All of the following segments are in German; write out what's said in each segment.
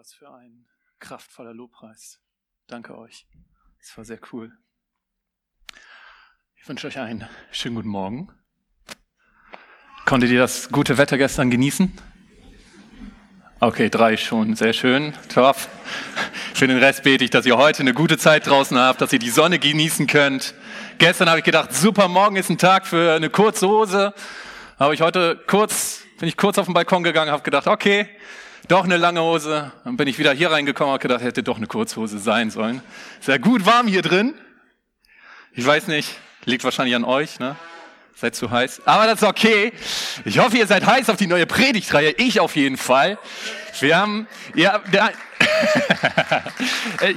was für ein kraftvoller Lobpreis. Danke euch. Das war sehr cool. Ich wünsche euch einen schönen guten Morgen. Konntet ihr das gute Wetter gestern genießen? Okay, drei schon. Sehr schön. Top. Für den Rest bete ich, dass ihr heute eine gute Zeit draußen habt, dass ihr die Sonne genießen könnt. Gestern habe ich gedacht, super, morgen ist ein Tag für eine kurze Hose. Habe ich heute kurz, bin ich kurz auf den Balkon gegangen, habe gedacht, okay, doch eine lange Hose. Dann bin ich wieder hier reingekommen und gedacht, hätte doch eine Kurzhose sein sollen. Sehr gut warm hier drin. Ich weiß nicht, liegt wahrscheinlich an euch, ne? Seid zu heiß. Aber das ist okay. Ich hoffe, ihr seid heiß auf die neue Predigtreihe. Ich auf jeden Fall. Wir haben, ja, ich,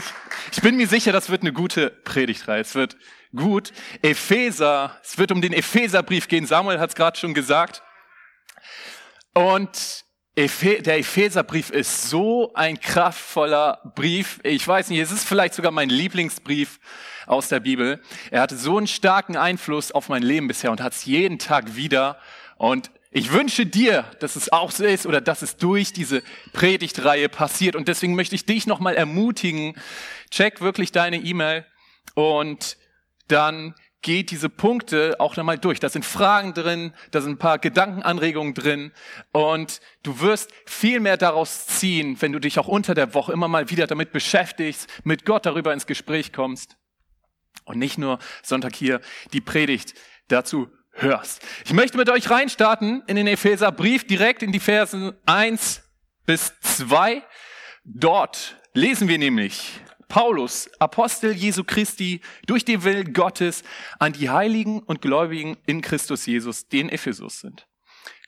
ich bin mir sicher, das wird eine gute Predigtreihe. Es wird gut. Epheser, es wird um den Epheserbrief gehen. Samuel hat es gerade schon gesagt. Und der Epheserbrief ist so ein kraftvoller Brief. Ich weiß nicht, es ist vielleicht sogar mein Lieblingsbrief aus der Bibel. Er hatte so einen starken Einfluss auf mein Leben bisher und hat es jeden Tag wieder. Und ich wünsche dir, dass es auch so ist oder dass es durch diese Predigtreihe passiert. Und deswegen möchte ich dich nochmal ermutigen, check wirklich deine E-Mail und dann geht diese Punkte auch nochmal durch. Da sind Fragen drin, da sind ein paar Gedankenanregungen drin und du wirst viel mehr daraus ziehen, wenn du dich auch unter der Woche immer mal wieder damit beschäftigst, mit Gott darüber ins Gespräch kommst und nicht nur Sonntag hier die Predigt dazu hörst. Ich möchte mit euch reinstarten in den Epheserbrief direkt in die Versen 1 bis 2. Dort lesen wir nämlich Paulus, Apostel Jesu Christi, durch den Willen Gottes an die Heiligen und Gläubigen in Christus Jesus, die in Ephesus sind.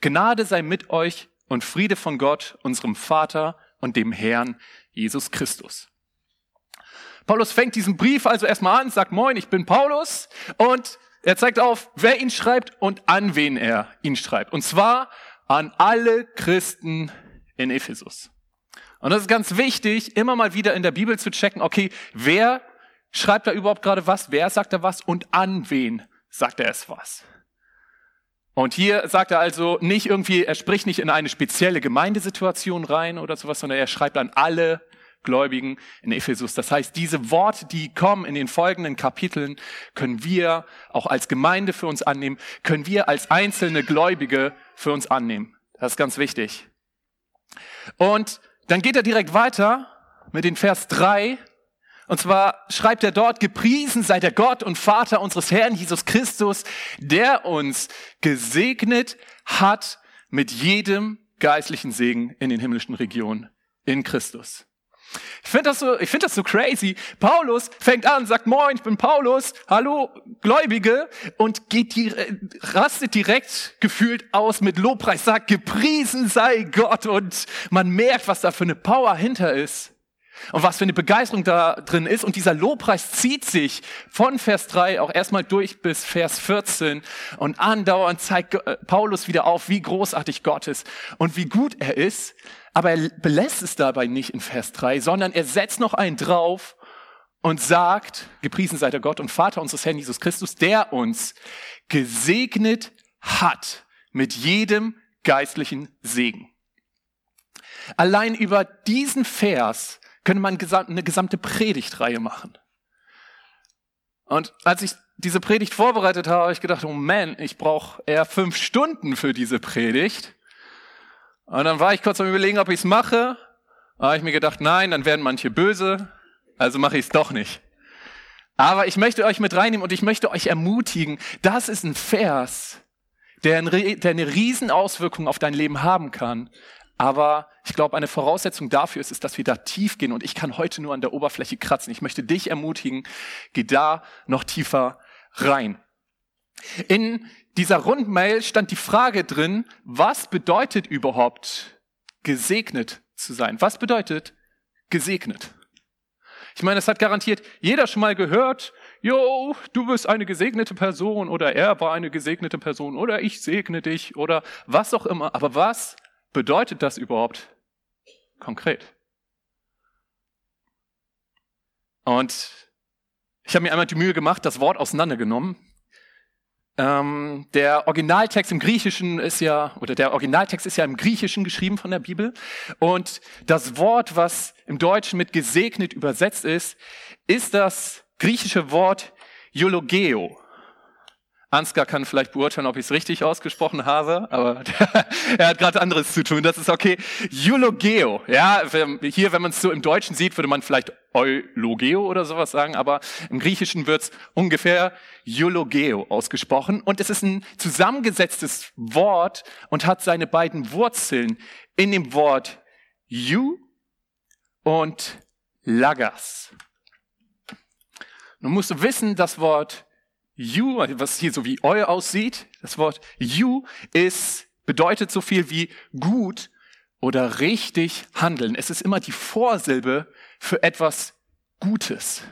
Gnade sei mit euch und Friede von Gott, unserem Vater und dem Herrn Jesus Christus. Paulus fängt diesen Brief also erstmal an, sagt Moin, ich bin Paulus und er zeigt auf, wer ihn schreibt und an wen er ihn schreibt. Und zwar an alle Christen in Ephesus. Und das ist ganz wichtig, immer mal wieder in der Bibel zu checken, okay, wer schreibt da überhaupt gerade was, wer sagt da was und an wen sagt er es was. Und hier sagt er also nicht irgendwie, er spricht nicht in eine spezielle Gemeindesituation rein oder sowas, sondern er schreibt an alle Gläubigen in Ephesus. Das heißt, diese Worte, die kommen in den folgenden Kapiteln, können wir auch als Gemeinde für uns annehmen, können wir als einzelne Gläubige für uns annehmen. Das ist ganz wichtig. Und dann geht er direkt weiter mit den Vers 3. Und zwar schreibt er dort, gepriesen sei der Gott und Vater unseres Herrn Jesus Christus, der uns gesegnet hat mit jedem geistlichen Segen in den himmlischen Regionen in Christus. Ich finde das so, ich finde das so crazy. Paulus fängt an, sagt Moin, ich bin Paulus, hallo Gläubige und geht die, rastet direkt gefühlt aus mit Lobpreis, sagt gepriesen sei Gott und man merkt, was da für eine Power hinter ist. Und was für eine Begeisterung da drin ist. Und dieser Lobpreis zieht sich von Vers 3 auch erstmal durch bis Vers 14. Und andauernd zeigt Paulus wieder auf, wie großartig Gott ist und wie gut er ist. Aber er belässt es dabei nicht in Vers 3, sondern er setzt noch einen drauf und sagt, gepriesen sei der Gott und Vater unseres Herrn Jesus Christus, der uns gesegnet hat mit jedem geistlichen Segen. Allein über diesen Vers könnte man eine gesamte Predigtreihe machen. Und als ich diese Predigt vorbereitet habe, habe ich gedacht, oh man, ich brauche eher fünf Stunden für diese Predigt. Und dann war ich kurz am überlegen, ob ich es mache. Da habe ich mir gedacht, nein, dann werden manche böse, also mache ich es doch nicht. Aber ich möchte euch mit reinnehmen und ich möchte euch ermutigen, das ist ein Vers, der, ein, der eine Riesenauswirkung auf dein Leben haben kann. Aber ich glaube, eine Voraussetzung dafür ist, ist, dass wir da tief gehen. Und ich kann heute nur an der Oberfläche kratzen. Ich möchte dich ermutigen, geh da noch tiefer rein. In dieser Rundmail stand die Frage drin, was bedeutet überhaupt gesegnet zu sein? Was bedeutet gesegnet? Ich meine, es hat garantiert jeder schon mal gehört, jo, du bist eine gesegnete Person oder er war eine gesegnete Person oder ich segne dich oder was auch immer. Aber was bedeutet das überhaupt konkret? Und ich habe mir einmal die Mühe gemacht, das Wort auseinandergenommen Ähm, der Originaltext im Griechischen ist ja, oder der Originaltext ist ja im Griechischen geschrieben von der Bibel. Und das Wort, was im Deutschen mit gesegnet übersetzt ist, ist das griechische Wort Eulogeo. Ansgar kann vielleicht beurteilen, ob ich es richtig ausgesprochen habe, aber er hat gerade anderes zu tun. Das ist okay. Eulogeo. Ja, hier, wenn man es so im Deutschen sieht, würde man vielleicht Eulogeo oder sowas sagen, aber im Griechischen wird es ungefähr Eulogeo ausgesprochen. Und es ist ein zusammengesetztes Wort und hat seine beiden Wurzeln in dem Wort you und lagas. Nun musst du wissen, das Wort you, was hier so wie eu aussieht, das Wort you ist, bedeutet so viel wie gut oder richtig handeln. Es ist immer die Vorsilbe für etwas Gutes.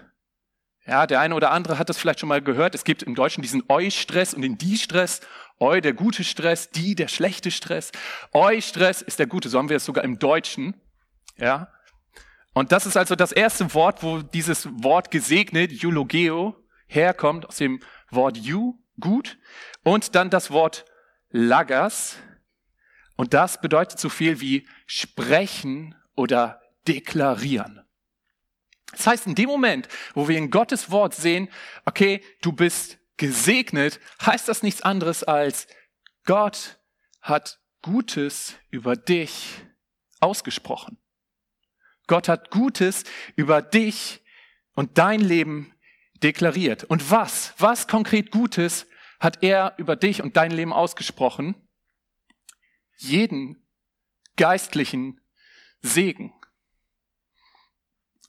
Ja, der eine oder andere hat das vielleicht schon mal gehört. Es gibt im Deutschen diesen Eu-Stress und den Die-Stress. Eu, der gute Stress, die, der schlechte Stress. Eu-Stress ist der gute, so haben wir es sogar im Deutschen. Ja. Und das ist also das erste Wort, wo dieses Wort gesegnet, Eulogeo, herkommt, aus dem Wort you, gut, und dann das Wort lagas. Und das bedeutet so viel wie sprechen oder deklarieren. Das heißt, in dem Moment, wo wir in Gottes Wort sehen, okay, du bist gesegnet, heißt das nichts anderes als Gott hat Gutes über dich ausgesprochen. Gott hat Gutes über dich und dein Leben deklariert. Und was, was konkret Gutes hat er über dich und dein Leben ausgesprochen? Jeden geistlichen Segen.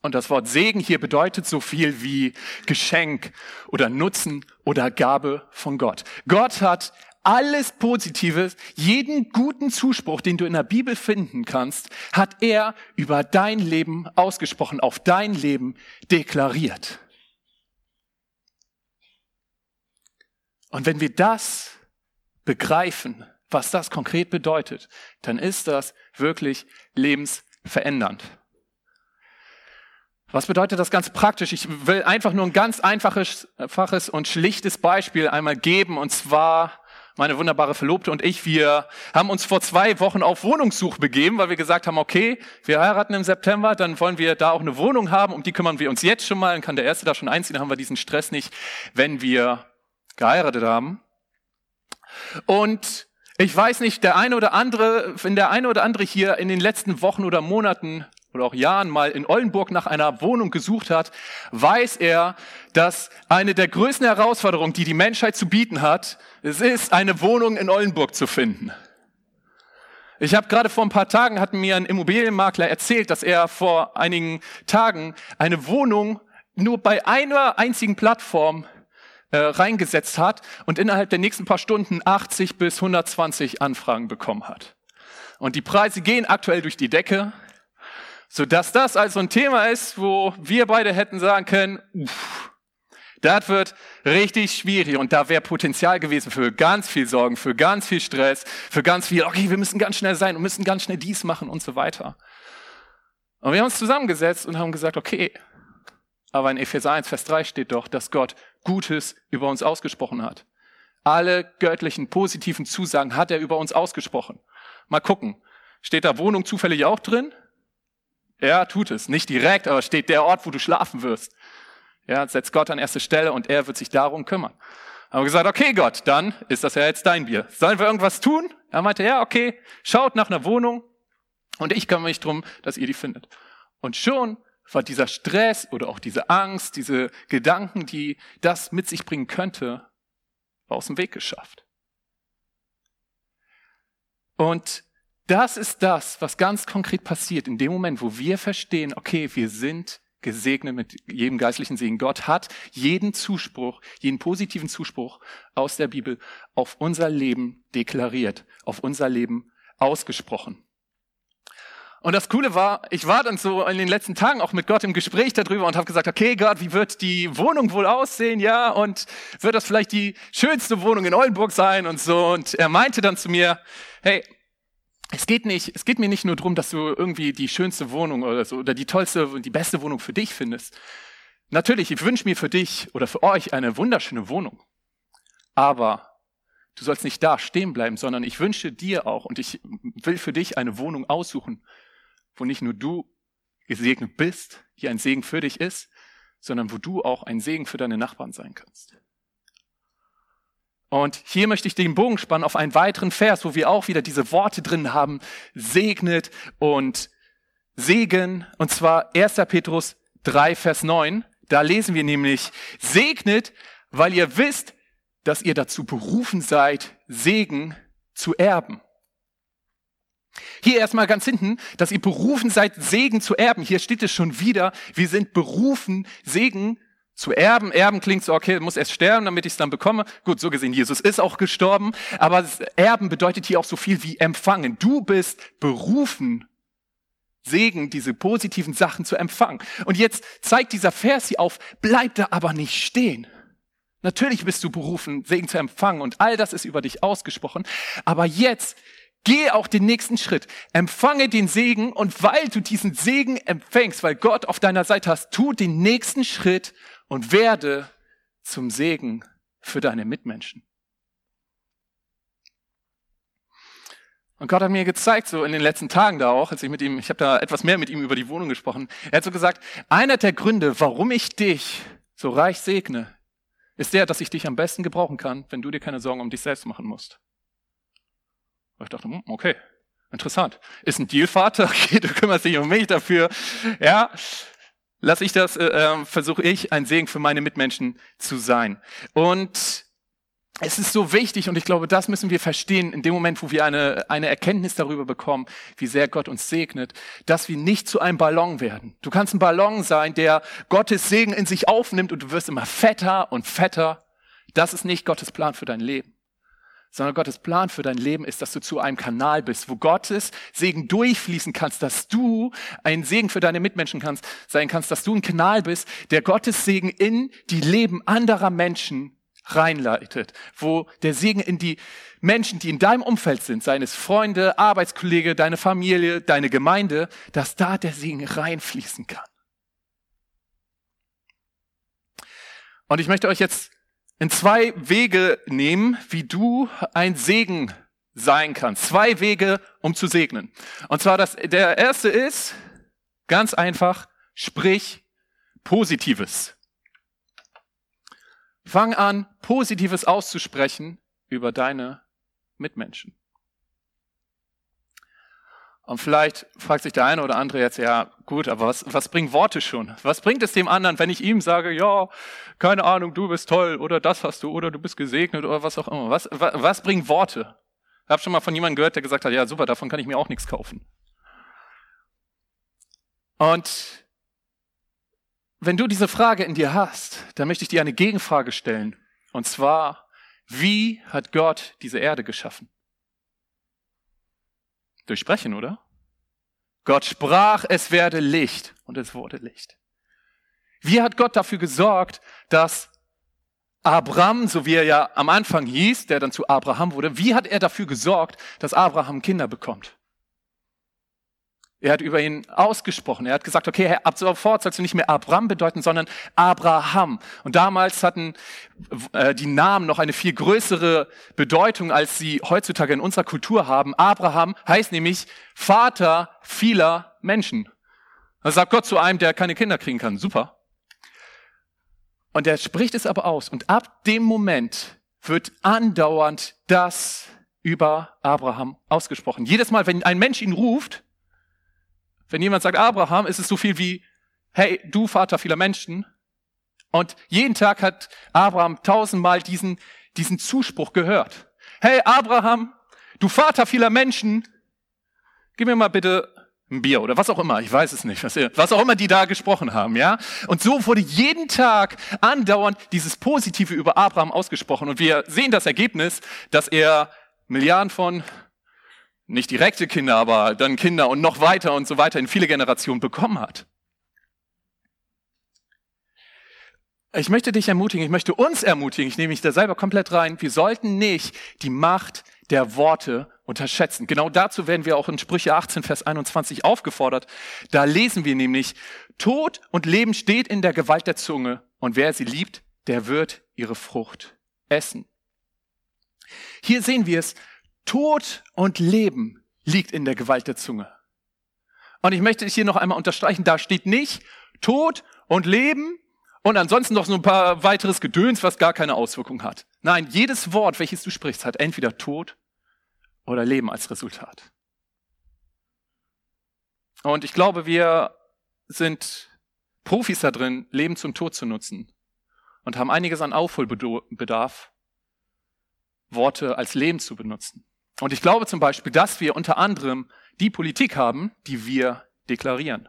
Und das Wort Segen hier bedeutet so viel wie Geschenk oder Nutzen oder Gabe von Gott. Gott hat alles Positives, jeden guten Zuspruch, den du in der Bibel finden kannst, hat er über dein Leben ausgesprochen, auf dein Leben deklariert. Und wenn wir das begreifen, was das konkret bedeutet, dann ist das wirklich lebensverändernd. Was bedeutet das ganz praktisch? Ich will einfach nur ein ganz einfaches, und schlichtes Beispiel einmal geben. Und zwar meine wunderbare Verlobte und ich, wir haben uns vor zwei Wochen auf Wohnungssuch begeben, weil wir gesagt haben, okay, wir heiraten im September, dann wollen wir da auch eine Wohnung haben, um die kümmern wir uns jetzt schon mal, dann kann der Erste da schon einziehen, dann haben wir diesen Stress nicht, wenn wir geheiratet haben. Und ich weiß nicht, der eine oder andere, wenn der eine oder andere hier in den letzten Wochen oder Monaten oder auch Jahren mal in Oldenburg nach einer Wohnung gesucht hat, weiß er, dass eine der größten Herausforderungen, die die Menschheit zu bieten hat, es ist, eine Wohnung in Oldenburg zu finden. Ich habe gerade vor ein paar Tagen hat mir ein Immobilienmakler erzählt, dass er vor einigen Tagen eine Wohnung nur bei einer einzigen Plattform äh, reingesetzt hat und innerhalb der nächsten paar Stunden 80 bis 120 Anfragen bekommen hat. Und die Preise gehen aktuell durch die Decke so dass das also ein Thema ist, wo wir beide hätten sagen können, uff, das wird richtig schwierig und da wäre Potenzial gewesen für ganz viel Sorgen, für ganz viel Stress, für ganz viel, okay, wir müssen ganz schnell sein und müssen ganz schnell dies machen und so weiter. Und wir haben uns zusammengesetzt und haben gesagt, okay, aber in Epheser 1, Vers 3 steht doch, dass Gott Gutes über uns ausgesprochen hat. Alle göttlichen positiven Zusagen hat er über uns ausgesprochen. Mal gucken. Steht da Wohnung zufällig auch drin? Er tut es. Nicht direkt, aber steht der Ort, wo du schlafen wirst. Ja, setzt Gott an erste Stelle und er wird sich darum kümmern. Haben wir gesagt, okay Gott, dann ist das ja jetzt dein Bier. Sollen wir irgendwas tun? Er meinte, ja, okay, schaut nach einer Wohnung und ich kümmere mich drum, dass ihr die findet. Und schon war dieser Stress oder auch diese Angst, diese Gedanken, die das mit sich bringen könnte, aus dem Weg geschafft. Und das ist das, was ganz konkret passiert in dem Moment, wo wir verstehen, okay, wir sind gesegnet mit jedem geistlichen Segen. Gott hat jeden Zuspruch, jeden positiven Zuspruch aus der Bibel auf unser Leben deklariert, auf unser Leben ausgesprochen. Und das Coole war, ich war dann so in den letzten Tagen auch mit Gott im Gespräch darüber und habe gesagt, okay Gott, wie wird die Wohnung wohl aussehen, ja? Und wird das vielleicht die schönste Wohnung in Oldenburg sein und so? Und er meinte dann zu mir, hey, es geht nicht, es geht mir nicht nur darum, dass du irgendwie die schönste Wohnung oder so oder die tollste und die beste Wohnung für dich findest. Natürlich, ich wünsche mir für dich oder für euch eine wunderschöne Wohnung. Aber Du sollst nicht da stehen bleiben, sondern ich wünsche dir auch und ich will für dich eine Wohnung aussuchen, wo nicht nur du gesegnet bist, die ein Segen für dich ist, sondern wo du auch ein Segen für deine Nachbarn sein kannst. Und hier möchte ich den Bogen spannen auf einen weiteren Vers, wo wir auch wieder diese Worte drin haben, segnet und Segen, und zwar 1. Petrus 3, Vers 9. Da lesen wir nämlich, segnet, weil ihr wisst, dass ihr dazu berufen seid, Segen zu erben. Hier erstmal ganz hinten, dass ihr berufen seid, Segen zu erben. Hier steht es schon wieder, wir sind berufen, Segen zu erben. Erben klingt so, okay, muss erst sterben, damit ich es dann bekomme. Gut, so gesehen, Jesus ist auch gestorben. Aber Erben bedeutet hier auch so viel wie empfangen. Du bist berufen, Segen, diese positiven Sachen zu empfangen. Und jetzt zeigt dieser Vers hier auf, bleib da aber nicht stehen. Natürlich bist du berufen, Segen zu empfangen und all das ist über dich ausgesprochen. Aber jetzt geh auch den nächsten Schritt. Empfange den Segen und weil du diesen Segen empfängst, weil Gott auf deiner Seite hast, tu den nächsten Schritt und werde zum Segen für deine Mitmenschen. Und Gott hat mir gezeigt, so in den letzten Tagen da auch, als ich mit ihm, ich habe da etwas mehr mit ihm über die Wohnung gesprochen. Er hat so gesagt, einer der Gründe, warum ich dich so reich segne, ist der, dass ich dich am besten gebrauchen kann, wenn du dir keine Sorgen um dich selbst machen musst. Und ich dachte, hm, okay, interessant. Ist ein Dealvater, okay, du kümmerst dich um mich dafür. Ja, lass ich das, äh, äh versuche ich, ein Segen für meine Mitmenschen zu sein. Und es ist so wichtig und ich glaube, das müssen wir verstehen in dem Moment, wo wir eine, eine Erkenntnis darüber bekommen, wie sehr Gott uns segnet, dass wir nicht zu einem Ballon werden. Du kannst ein Ballon sein, der Gottes Segen in sich aufnimmt und du wirst immer fetter und fetter. Das ist nicht Gottes Plan für dein Leben, sondern Gottes Plan für dein Leben ist, dass du zu einem Kanal bist, wo Gottes Segen durchfließen kannst, dass du ein Segen für deine Mitmenschen kannst, sein kannst, dass du ein Kanal bist, der Gottes Segen in die Leben anderer Menschen reinleitet, wo der Segen in die Menschen, die in deinem Umfeld sind, seines Freunde, Arbeitskollege, deine Familie, deine Gemeinde, dass da der Segen reinfließen kann. Und ich möchte euch jetzt in zwei Wege nehmen, wie du ein Segen sein kannst. Zwei Wege, um zu segnen. Und zwar das, der erste ist ganz einfach, sprich Positives. Fang an, Positives auszusprechen über deine Mitmenschen. Und vielleicht fragt sich der eine oder andere jetzt, ja gut, aber was, was bringen Worte schon? Was bringt es dem anderen, wenn ich ihm sage, ja, keine Ahnung, du bist toll oder das hast du oder du bist gesegnet oder was auch immer. Was, was, was bringen Worte? Ich habe schon mal von jemandem gehört, der gesagt hat, ja super, davon kann ich mir auch nichts kaufen. Und wenn du diese Frage in dir hast, dann möchte ich dir eine Gegenfrage stellen. Und zwar, wie hat Gott diese Erde geschaffen? Durch Sprechen, oder? Gott sprach, es werde Licht und es wurde Licht. Wie hat Gott dafür gesorgt, dass Abraham, so wie er ja am Anfang hieß, der dann zu Abraham wurde, wie hat er dafür gesorgt, dass Abraham Kinder bekommt? Er hat über ihn ausgesprochen. Er hat gesagt, okay, ab sofort sollst du nicht mehr Abraham bedeuten, sondern Abraham. Und damals hatten äh, die Namen noch eine viel größere Bedeutung, als sie heutzutage in unserer Kultur haben. Abraham heißt nämlich Vater vieler Menschen. Das sagt Gott zu einem, der keine Kinder kriegen kann. Super. Und er spricht es aber aus. Und ab dem Moment wird andauernd das über Abraham ausgesprochen. Jedes Mal, wenn ein Mensch ihn ruft, wenn jemand sagt Abraham, ist es so viel wie, hey, du Vater vieler Menschen. Und jeden Tag hat Abraham tausendmal diesen, diesen Zuspruch gehört. Hey, Abraham, du Vater vieler Menschen, gib mir mal bitte ein Bier oder was auch immer, ich weiß es nicht, was, was auch immer die da gesprochen haben, ja. Und so wurde jeden Tag andauernd dieses Positive über Abraham ausgesprochen. Und wir sehen das Ergebnis, dass er Milliarden von nicht direkte Kinder, aber dann Kinder und noch weiter und so weiter in viele Generationen bekommen hat. Ich möchte dich ermutigen, ich möchte uns ermutigen, ich nehme mich da selber komplett rein, wir sollten nicht die Macht der Worte unterschätzen. Genau dazu werden wir auch in Sprüche 18, Vers 21 aufgefordert. Da lesen wir nämlich, Tod und Leben steht in der Gewalt der Zunge und wer sie liebt, der wird ihre Frucht essen. Hier sehen wir es, Tod und Leben liegt in der Gewalt der Zunge. Und ich möchte es hier noch einmal unterstreichen, da steht nicht Tod und Leben und ansonsten noch so ein paar weiteres Gedöns, was gar keine Auswirkung hat. Nein, jedes Wort, welches du sprichst, hat entweder Tod oder Leben als Resultat. Und ich glaube, wir sind Profis da drin, Leben zum Tod zu nutzen und haben einiges an Aufholbedarf, Worte als Leben zu benutzen. Und ich glaube zum Beispiel, dass wir unter anderem die Politik haben, die wir deklarieren.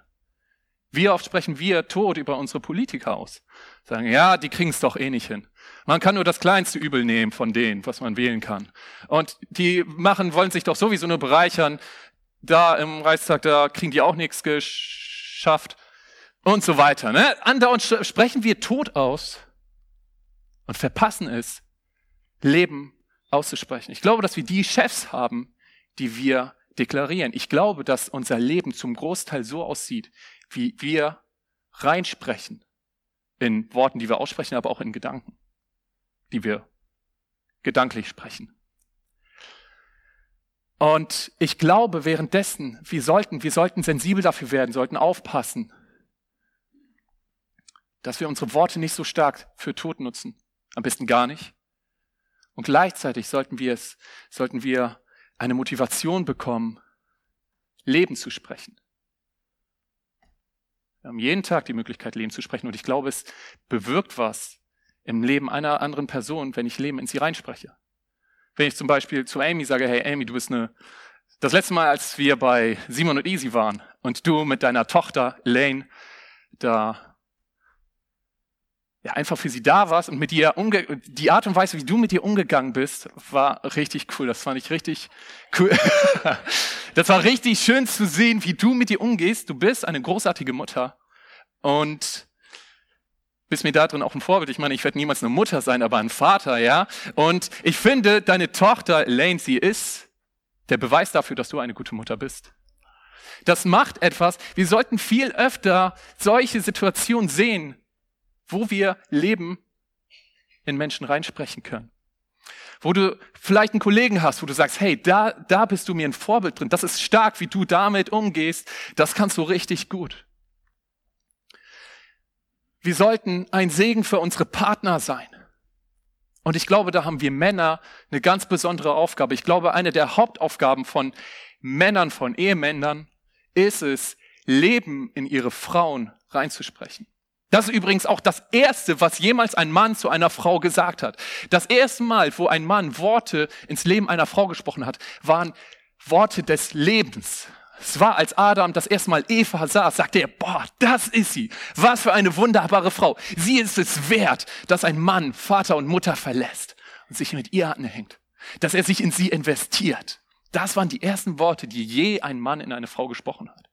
Wie oft sprechen wir tot über unsere Politiker aus? Sagen, ja, die kriegen es doch eh nicht hin. Man kann nur das kleinste Übel nehmen von denen, was man wählen kann. Und die machen, wollen sich doch sowieso nur bereichern. Da im Reichstag, da kriegen die auch nichts geschafft. Und so weiter. Ne? Andauernd sprechen wir tot aus und verpassen es, Leben auszusprechen. Ich glaube, dass wir die Chefs haben, die wir deklarieren. Ich glaube, dass unser Leben zum Großteil so aussieht, wie wir reinsprechen. In Worten, die wir aussprechen, aber auch in Gedanken, die wir gedanklich sprechen. Und ich glaube währenddessen, wir sollten, wir sollten sensibel dafür werden, sollten aufpassen, dass wir unsere Worte nicht so stark für tot nutzen. Am besten gar nicht. Und gleichzeitig sollten wir es, sollten wir eine Motivation bekommen, Leben zu sprechen. Wir haben jeden Tag die Möglichkeit, Leben zu sprechen. Und ich glaube, es bewirkt was im Leben einer anderen Person, wenn ich Leben in sie reinspreche. Wenn ich zum Beispiel zu Amy sage, hey Amy, du bist eine, das letzte Mal, als wir bei Simon und Easy waren und du mit deiner Tochter Lane da ja, einfach für sie da warst und mit ihr umge die Art und Weise, wie du mit ihr umgegangen bist, war richtig cool. Das fand ich richtig cool. das war richtig schön zu sehen, wie du mit ihr umgehst. Du bist eine großartige Mutter und bist mir da drin auch ein Vorbild. Ich meine, ich werde niemals eine Mutter sein, aber ein Vater, ja. Und ich finde, deine Tochter Lane, sie ist der Beweis dafür, dass du eine gute Mutter bist. Das macht etwas. Wir sollten viel öfter solche Situationen sehen, wo wir Leben in Menschen reinsprechen können. Wo du vielleicht einen Kollegen hast, wo du sagst, hey, da, da bist du mir ein Vorbild drin. Das ist stark, wie du damit umgehst. Das kannst du richtig gut. Wir sollten ein Segen für unsere Partner sein. Und ich glaube, da haben wir Männer eine ganz besondere Aufgabe. Ich glaube, eine der Hauptaufgaben von Männern, von Ehemännern ist es, Leben in ihre Frauen reinzusprechen. Das ist übrigens auch das Erste, was jemals ein Mann zu einer Frau gesagt hat. Das erste Mal, wo ein Mann Worte ins Leben einer Frau gesprochen hat, waren Worte des Lebens. Es war, als Adam das erste Mal Eva sah, sagte er, boah, das ist sie. Was für eine wunderbare Frau. Sie ist es wert, dass ein Mann Vater und Mutter verlässt und sich mit ihr anhängt. Dass er sich in sie investiert. Das waren die ersten Worte, die je ein Mann in eine Frau gesprochen hat.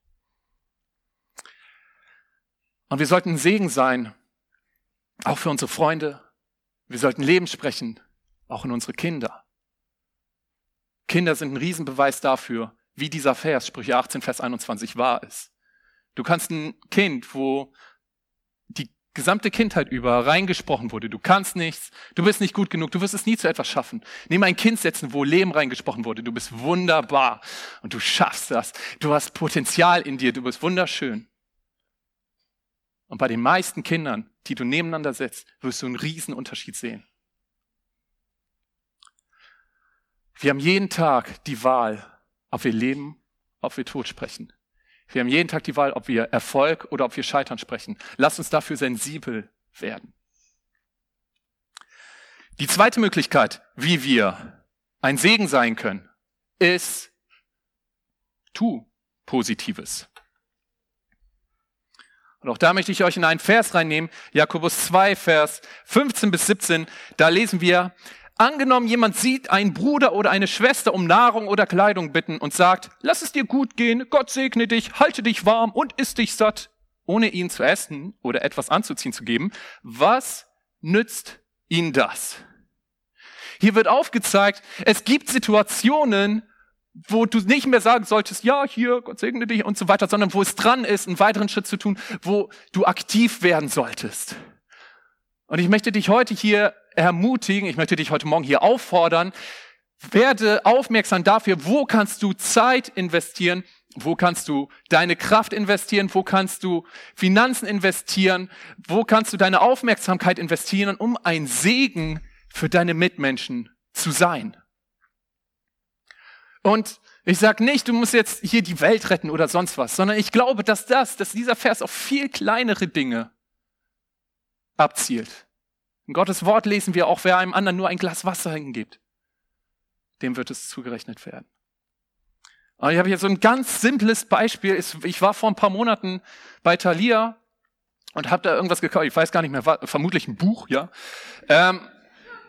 Und wir sollten ein Segen sein, auch für unsere Freunde. Wir sollten Leben sprechen, auch in unsere Kinder. Kinder sind ein Riesenbeweis dafür, wie dieser Vers, Sprüche 18, Vers 21, wahr ist. Du kannst ein Kind, wo die gesamte Kindheit über reingesprochen wurde, du kannst nichts, du bist nicht gut genug, du wirst es nie zu etwas schaffen. Nimm ein Kind setzen, wo Leben reingesprochen wurde, du bist wunderbar und du schaffst das. Du hast Potenzial in dir, du bist wunderschön. Und bei den meisten Kindern, die du nebeneinander setzt, wirst du einen riesen Unterschied sehen. Wir haben jeden Tag die Wahl, ob wir leben, ob wir tot sprechen. Wir haben jeden Tag die Wahl, ob wir Erfolg oder ob wir Scheitern sprechen. Lass uns dafür sensibel werden. Die zweite Möglichkeit, wie wir ein Segen sein können, ist tu Positives. Und auch da möchte ich euch in einen Vers reinnehmen, Jakobus 2, Vers 15 bis 17. Da lesen wir, angenommen jemand sieht einen Bruder oder eine Schwester um Nahrung oder Kleidung bitten und sagt, lass es dir gut gehen, Gott segne dich, halte dich warm und isst dich satt, ohne ihn zu essen oder etwas anzuziehen zu geben, was nützt ihn das? Hier wird aufgezeigt, es gibt Situationen, wo du nicht mehr sagen solltest, ja, hier, Gott segne dich und so weiter, sondern wo es dran ist, einen weiteren Schritt zu tun, wo du aktiv werden solltest. Und ich möchte dich heute hier ermutigen, ich möchte dich heute Morgen hier auffordern, werde aufmerksam dafür, wo kannst du Zeit investieren, wo kannst du deine Kraft investieren, wo kannst du Finanzen investieren, wo kannst du deine Aufmerksamkeit investieren, um ein Segen für deine Mitmenschen zu sein. Und ich sage nicht, du musst jetzt hier die Welt retten oder sonst was, sondern ich glaube, dass das, dass dieser Vers auf viel kleinere Dinge abzielt. In Gottes Wort lesen wir auch, wer einem anderen nur ein Glas Wasser hingibt, dem wird es zugerechnet werden. Und ich habe hier so ein ganz simples Beispiel. Ich war vor ein paar Monaten bei Thalia und habe da irgendwas gekauft. Ich weiß gar nicht mehr, vermutlich ein Buch, ja. Ähm,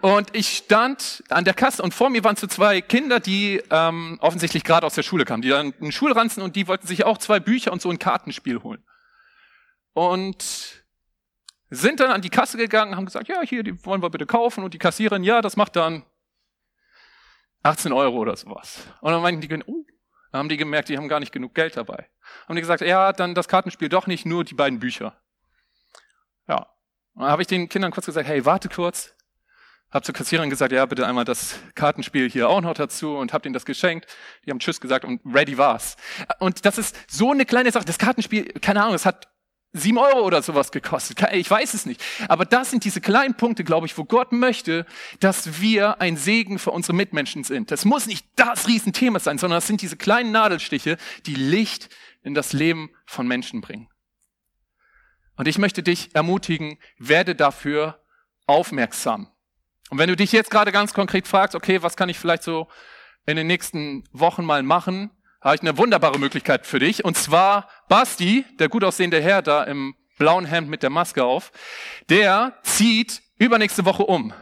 und ich stand an der Kasse und vor mir waren so zwei Kinder, die ähm, offensichtlich gerade aus der Schule kamen. Die dann einen Schulranzen und die wollten sich auch zwei Bücher und so ein Kartenspiel holen. Und sind dann an die Kasse gegangen, haben gesagt, ja, hier, die wollen wir bitte kaufen. Und die Kassiererin, ja, das macht dann 18 Euro oder sowas. Und dann meinten die, oh, dann haben die gemerkt, die haben gar nicht genug Geld dabei. Haben die gesagt, ja, dann das Kartenspiel doch nicht, nur die beiden Bücher. Ja. Und dann habe ich den Kindern kurz gesagt, hey, warte kurz, hab zur Kassiererin gesagt, ja, bitte einmal das Kartenspiel hier auch noch dazu und hab denen das geschenkt. Die haben Tschüss gesagt und ready war's. Und das ist so eine kleine Sache. Das Kartenspiel, keine Ahnung, es hat sieben Euro oder sowas gekostet. Ich weiß es nicht. Aber das sind diese kleinen Punkte, glaube ich, wo Gott möchte, dass wir ein Segen für unsere Mitmenschen sind. Das muss nicht das Riesenthema sein, sondern das sind diese kleinen Nadelstiche, die Licht in das Leben von Menschen bringen. Und ich möchte dich ermutigen, werde dafür aufmerksam. Und wenn du dich jetzt gerade ganz konkret fragst, okay, was kann ich vielleicht so in den nächsten Wochen mal machen, habe ich eine wunderbare Möglichkeit für dich. Und zwar Basti, der gut aussehende Herr da im blauen Hemd mit der Maske auf, der zieht übernächste Woche um.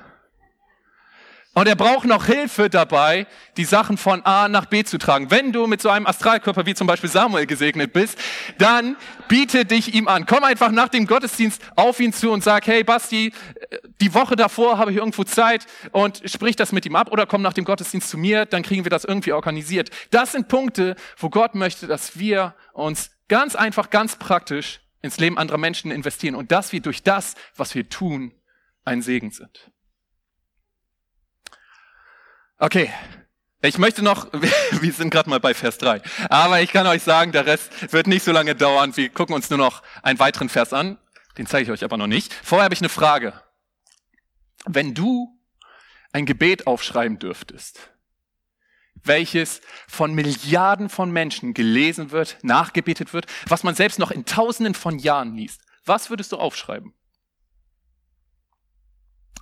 Und er braucht noch Hilfe dabei, die Sachen von A nach B zu tragen. Wenn du mit so einem Astralkörper wie zum Beispiel Samuel gesegnet bist, dann biete dich ihm an. Komm einfach nach dem Gottesdienst auf ihn zu und sag, hey Basti, die Woche davor habe ich irgendwo Zeit und sprich das mit ihm ab oder komm nach dem Gottesdienst zu mir, dann kriegen wir das irgendwie organisiert. Das sind Punkte, wo Gott möchte, dass wir uns ganz einfach, ganz praktisch ins Leben anderer Menschen investieren und dass wir durch das, was wir tun, ein Segen sind. Okay, ich möchte noch, wir sind gerade mal bei Vers 3, aber ich kann euch sagen, der Rest wird nicht so lange dauern. Wir gucken uns nur noch einen weiteren Vers an, den zeige ich euch aber noch nicht. Vorher habe ich eine Frage. Wenn du ein Gebet aufschreiben dürftest, welches von Milliarden von Menschen gelesen wird, nachgebetet wird, was man selbst noch in Tausenden von Jahren liest, was würdest du aufschreiben?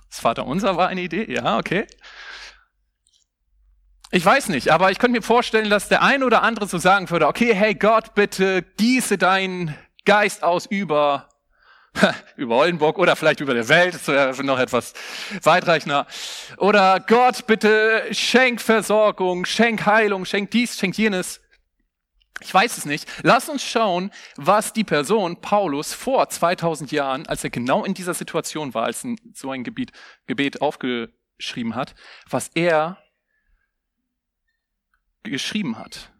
Das Vaterunser war eine Idee, ja, okay. Ich weiß nicht, aber ich könnte mir vorstellen, dass der ein oder andere so sagen würde, okay, hey Gott, bitte gieße deinen Geist aus über, über Oldenburg oder vielleicht über der Welt, das wäre noch etwas weitreichender. Oder Gott, bitte schenk Versorgung, schenk Heilung, schenk dies, schenk jenes. Ich weiß es nicht. Lass uns schauen, was die Person Paulus vor 2000 Jahren, als er genau in dieser Situation war, als so ein Gebet, Gebet aufgeschrieben hat, was er geschrieben hat.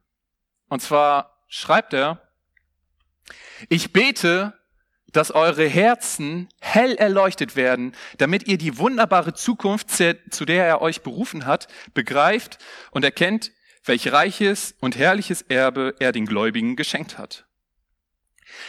Und zwar schreibt er, ich bete, dass eure Herzen hell erleuchtet werden, damit ihr die wunderbare Zukunft, zu der er euch berufen hat, begreift und erkennt, welch reiches und herrliches Erbe er den Gläubigen geschenkt hat.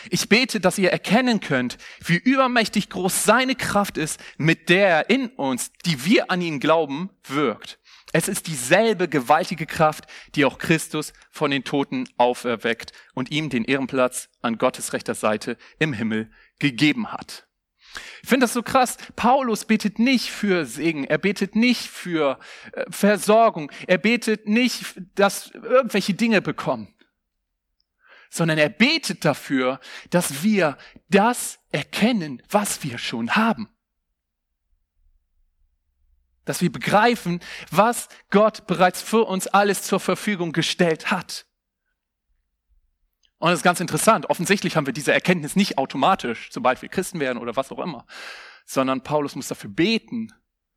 Ich bete, dass ihr erkennen könnt, wie übermächtig groß seine Kraft ist, mit der er in uns, die wir an ihn glauben, wirkt. Es ist dieselbe gewaltige Kraft, die auch Christus von den Toten auferweckt und ihm den Ehrenplatz an Gottes rechter Seite im Himmel gegeben hat. Ich finde das so krass. Paulus betet nicht für Segen, er betet nicht für äh, Versorgung, er betet nicht, dass irgendwelche Dinge bekommen, sondern er betet dafür, dass wir das erkennen, was wir schon haben dass wir begreifen, was Gott bereits für uns alles zur Verfügung gestellt hat. Und das ist ganz interessant. Offensichtlich haben wir diese Erkenntnis nicht automatisch, sobald wir Christen werden oder was auch immer, sondern Paulus muss dafür beten.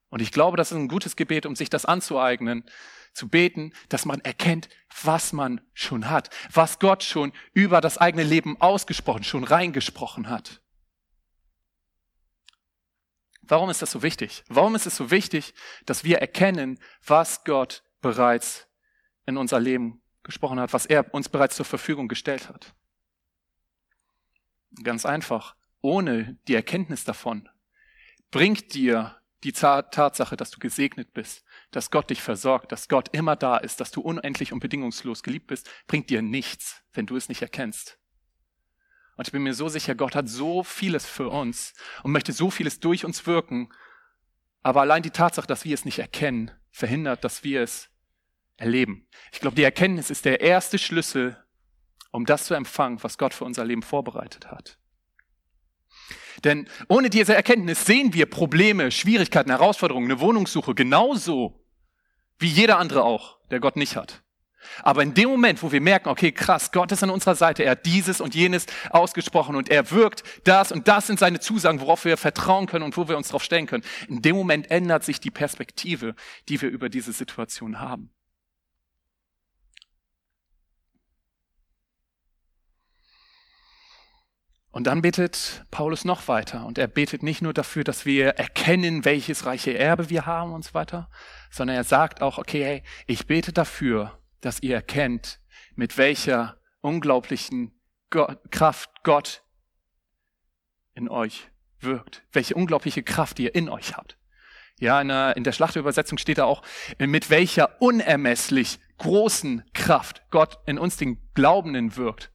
Und ich glaube, das ist ein gutes Gebet, um sich das anzueignen, zu beten, dass man erkennt, was man schon hat, was Gott schon über das eigene Leben ausgesprochen, schon reingesprochen hat. Warum ist das so wichtig? Warum ist es so wichtig, dass wir erkennen, was Gott bereits in unser Leben gesprochen hat, was er uns bereits zur Verfügung gestellt hat? Ganz einfach. Ohne die Erkenntnis davon bringt dir die Tatsache, dass du gesegnet bist, dass Gott dich versorgt, dass Gott immer da ist, dass du unendlich und bedingungslos geliebt bist, bringt dir nichts, wenn du es nicht erkennst. Und ich bin mir so sicher, Gott hat so vieles für uns und möchte so vieles durch uns wirken. Aber allein die Tatsache, dass wir es nicht erkennen, verhindert, dass wir es erleben. Ich glaube, die Erkenntnis ist der erste Schlüssel, um das zu empfangen, was Gott für unser Leben vorbereitet hat. Denn ohne diese Erkenntnis sehen wir Probleme, Schwierigkeiten, Herausforderungen, eine Wohnungssuche genauso wie jeder andere auch, der Gott nicht hat. Aber in dem Moment, wo wir merken, okay, krass, Gott ist an unserer Seite, er hat dieses und jenes ausgesprochen und er wirkt das und das sind seine Zusagen, worauf wir vertrauen können und wo wir uns darauf stellen können. In dem Moment ändert sich die Perspektive, die wir über diese Situation haben. Und dann betet Paulus noch weiter. Und er betet nicht nur dafür, dass wir erkennen, welches reiche Erbe wir haben und so weiter, sondern er sagt auch, okay, hey, ich bete dafür, dass ihr erkennt, mit welcher unglaublichen Gott, Kraft Gott in euch wirkt, welche unglaubliche Kraft ihr in euch habt. Ja, in der, in der Schlachterübersetzung steht da auch, mit welcher unermesslich großen Kraft Gott in uns den Glaubenden wirkt.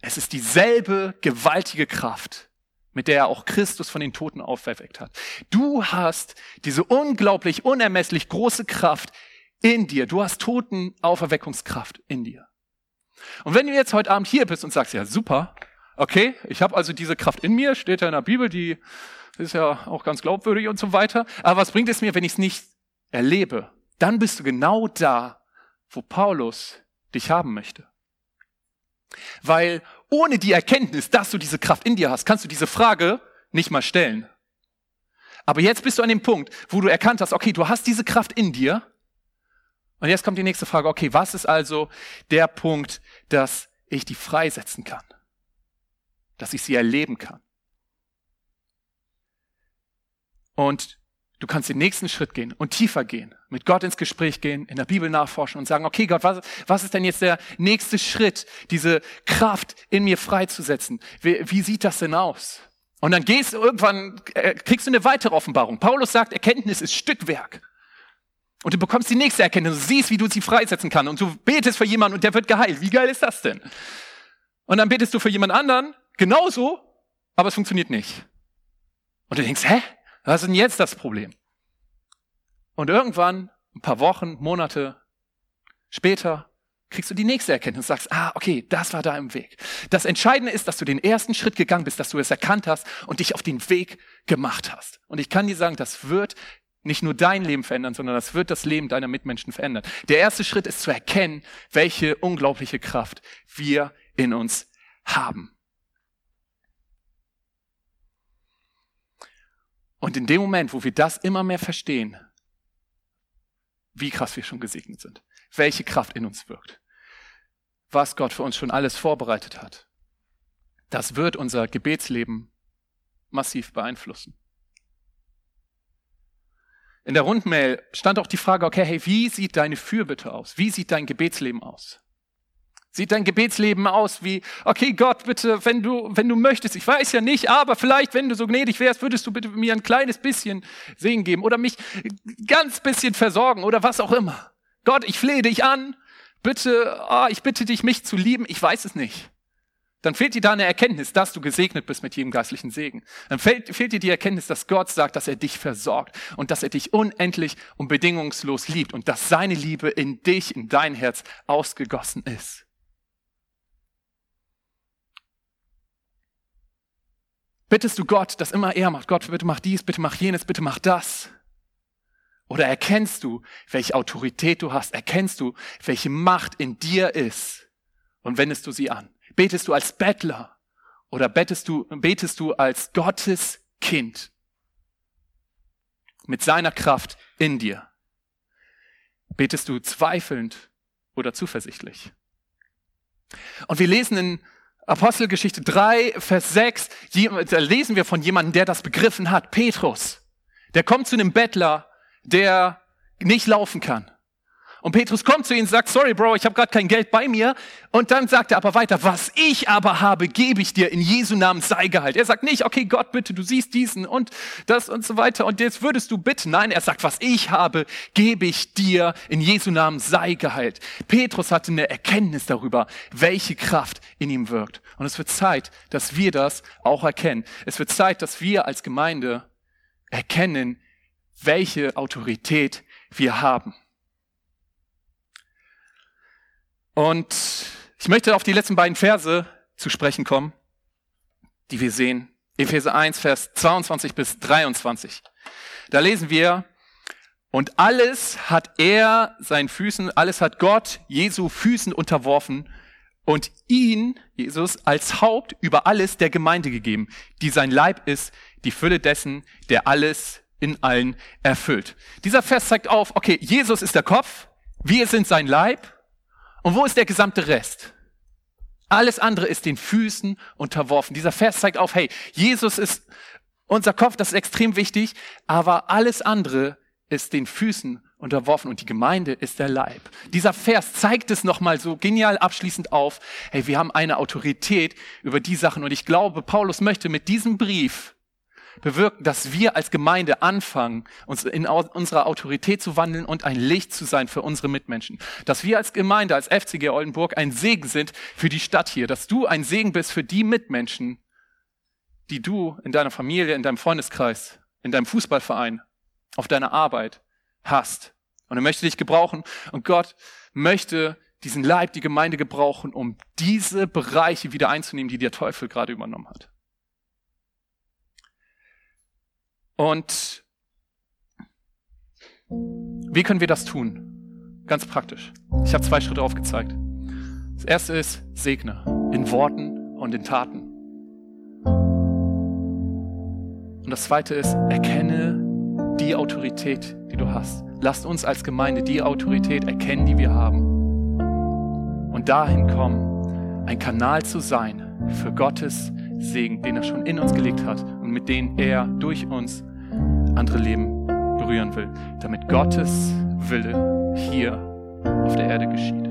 Es ist dieselbe gewaltige Kraft, mit der er auch Christus von den Toten auferweckt hat. Du hast diese unglaublich unermesslich große Kraft in dir. Du hast toten Auferweckungskraft in dir. Und wenn du jetzt heute Abend hier bist und sagst, ja super, okay, ich habe also diese Kraft in mir, steht ja in der Bibel, die ist ja auch ganz glaubwürdig und so weiter. Aber was bringt es mir, wenn ich es nicht erlebe? Dann bist du genau da, wo Paulus dich haben möchte. Weil ohne die Erkenntnis, dass du diese Kraft in dir hast, kannst du diese Frage nicht mal stellen. Aber jetzt bist du an dem Punkt, wo du erkannt hast, okay, du hast diese Kraft in dir und jetzt kommt die nächste Frage, okay, was ist also der Punkt, dass ich die freisetzen kann? Dass ich sie erleben kann? Und du kannst den nächsten Schritt gehen und tiefer gehen, mit Gott ins Gespräch gehen, in der Bibel nachforschen und sagen, okay Gott, was, was ist denn jetzt der nächste Schritt, diese Kraft in mir freizusetzen? Wie, wie sieht das denn aus? Und dann gehst du irgendwann, äh, kriegst du eine weitere Offenbarung. Paulus sagt, Erkenntnis ist Stückwerk. Und du bekommst die nächste Erkenntnis, du siehst, wie du sie freisetzen kannst. Und du betest für jemanden und der wird geheilt. Wie geil ist das denn? Und dann betest du für jemand anderen, genauso, aber es funktioniert nicht. Und du denkst, hä? Was ist denn jetzt das Problem? Und irgendwann, ein paar Wochen, Monate später, kriegst du die nächste Erkenntnis und sagst, ah, okay, das war da im Weg. Das Entscheidende ist, dass du den ersten Schritt gegangen bist, dass du es erkannt hast und dich auf den Weg gemacht hast. Und ich kann dir sagen, das wird nicht nur dein Leben verändern, sondern das wird das Leben deiner Mitmenschen verändern. Der erste Schritt ist zu erkennen, welche unglaubliche Kraft wir in uns haben. Und in dem Moment, wo wir das immer mehr verstehen, wie krass wir schon gesegnet sind, welche Kraft in uns wirkt, was Gott für uns schon alles vorbereitet hat, das wird unser Gebetsleben massiv beeinflussen. In der Rundmail stand auch die Frage, okay, hey, wie sieht deine Fürbitte aus? Wie sieht dein Gebetsleben aus? Sieht dein Gebetsleben aus wie, okay, Gott, bitte, wenn du, wenn du möchtest, ich weiß ja nicht, aber vielleicht, wenn du so gnädig wärst, würdest du bitte mir ein kleines bisschen Segen geben oder mich ganz bisschen versorgen oder was auch immer. Gott, ich flehe dich an, bitte, oh, ich bitte dich, mich zu lieben, ich weiß es nicht dann fehlt dir da eine Erkenntnis, dass du gesegnet bist mit jedem geistlichen Segen. Dann fehlt, fehlt, dir die Erkenntnis, dass Gott sagt, dass er dich versorgt und dass er dich unendlich und bedingungslos liebt und dass seine Liebe in dich, in dein Herz ausgegossen ist. Bittest du Gott, dass immer er macht, Gott, bitte mach dies, bitte mach jenes, bitte mach das. Oder erkennst du, welche Autorität du hast? Erkennst du, welche Macht in dir ist? Und wendest du sie an? Betest du als Bettler oder betest du, betest du als Gottes Kind mit seiner Kraft in dir? Betest du zweifelnd oder zuversichtlich? Und wir lesen in Apostelgeschichte 3, Vers 6, da lesen wir von jemandem, der das begriffen hat, Petrus. Der kommt zu einem Bettler, der nicht laufen kann. Und Petrus kommt zu ihm und sagt, sorry Bro, ich habe gerade kein Geld bei mir. Und dann sagt er aber weiter, was ich aber habe, gebe ich dir in Jesu Namen sei Gehalt. Er sagt nicht, okay Gott, bitte, du siehst diesen und das und so weiter und jetzt würdest du bitten. Nein, er sagt, was ich habe, gebe ich dir in Jesu Namen sei Gehalt. Petrus hatte eine Erkenntnis darüber, welche Kraft in ihm wirkt. Und es wird Zeit, dass wir das auch erkennen. Es wird Zeit, dass wir als Gemeinde erkennen, welche Autorität wir haben. Und ich möchte auf die letzten beiden Verse zu sprechen kommen, die wir sehen. Epheser 1, Vers 22 bis 23. Da lesen wir, und alles hat er seinen Füßen, alles hat Gott Jesu Füßen unterworfen und ihn, Jesus, als Haupt über alles der Gemeinde gegeben, die sein Leib ist, die Fülle dessen, der alles in allen erfüllt. Dieser Vers zeigt auf, okay, Jesus ist der Kopf, wir sind sein Leib und wo ist der gesamte Rest? Alles andere ist den Füßen unterworfen. Dieser Vers zeigt auf, hey, Jesus ist unser Kopf, das ist extrem wichtig, aber alles andere ist den Füßen unterworfen und die Gemeinde ist der Leib. Dieser Vers zeigt es nochmal so genial abschließend auf, hey, wir haben eine Autorität über die Sachen und ich glaube, Paulus möchte mit diesem Brief bewirken, dass wir als Gemeinde anfangen, uns in unserer Autorität zu wandeln und ein Licht zu sein für unsere Mitmenschen. Dass wir als Gemeinde, als FCG Oldenburg ein Segen sind für die Stadt hier. Dass du ein Segen bist für die Mitmenschen, die du in deiner Familie, in deinem Freundeskreis, in deinem Fußballverein, auf deiner Arbeit hast. Und er möchte dich gebrauchen und Gott möchte diesen Leib, die Gemeinde gebrauchen, um diese Bereiche wieder einzunehmen, die der Teufel gerade übernommen hat. Und wie können wir das tun? Ganz praktisch. Ich habe zwei Schritte aufgezeigt. Das erste ist, segne in Worten und in Taten. Und das zweite ist, erkenne die Autorität, die du hast. Lasst uns als Gemeinde die Autorität erkennen, die wir haben. Und dahin kommen, ein Kanal zu sein für Gottes Segen, den er schon in uns gelegt hat und mit dem er durch uns andere Leben berühren will, damit Gottes Wille hier auf der Erde geschieht.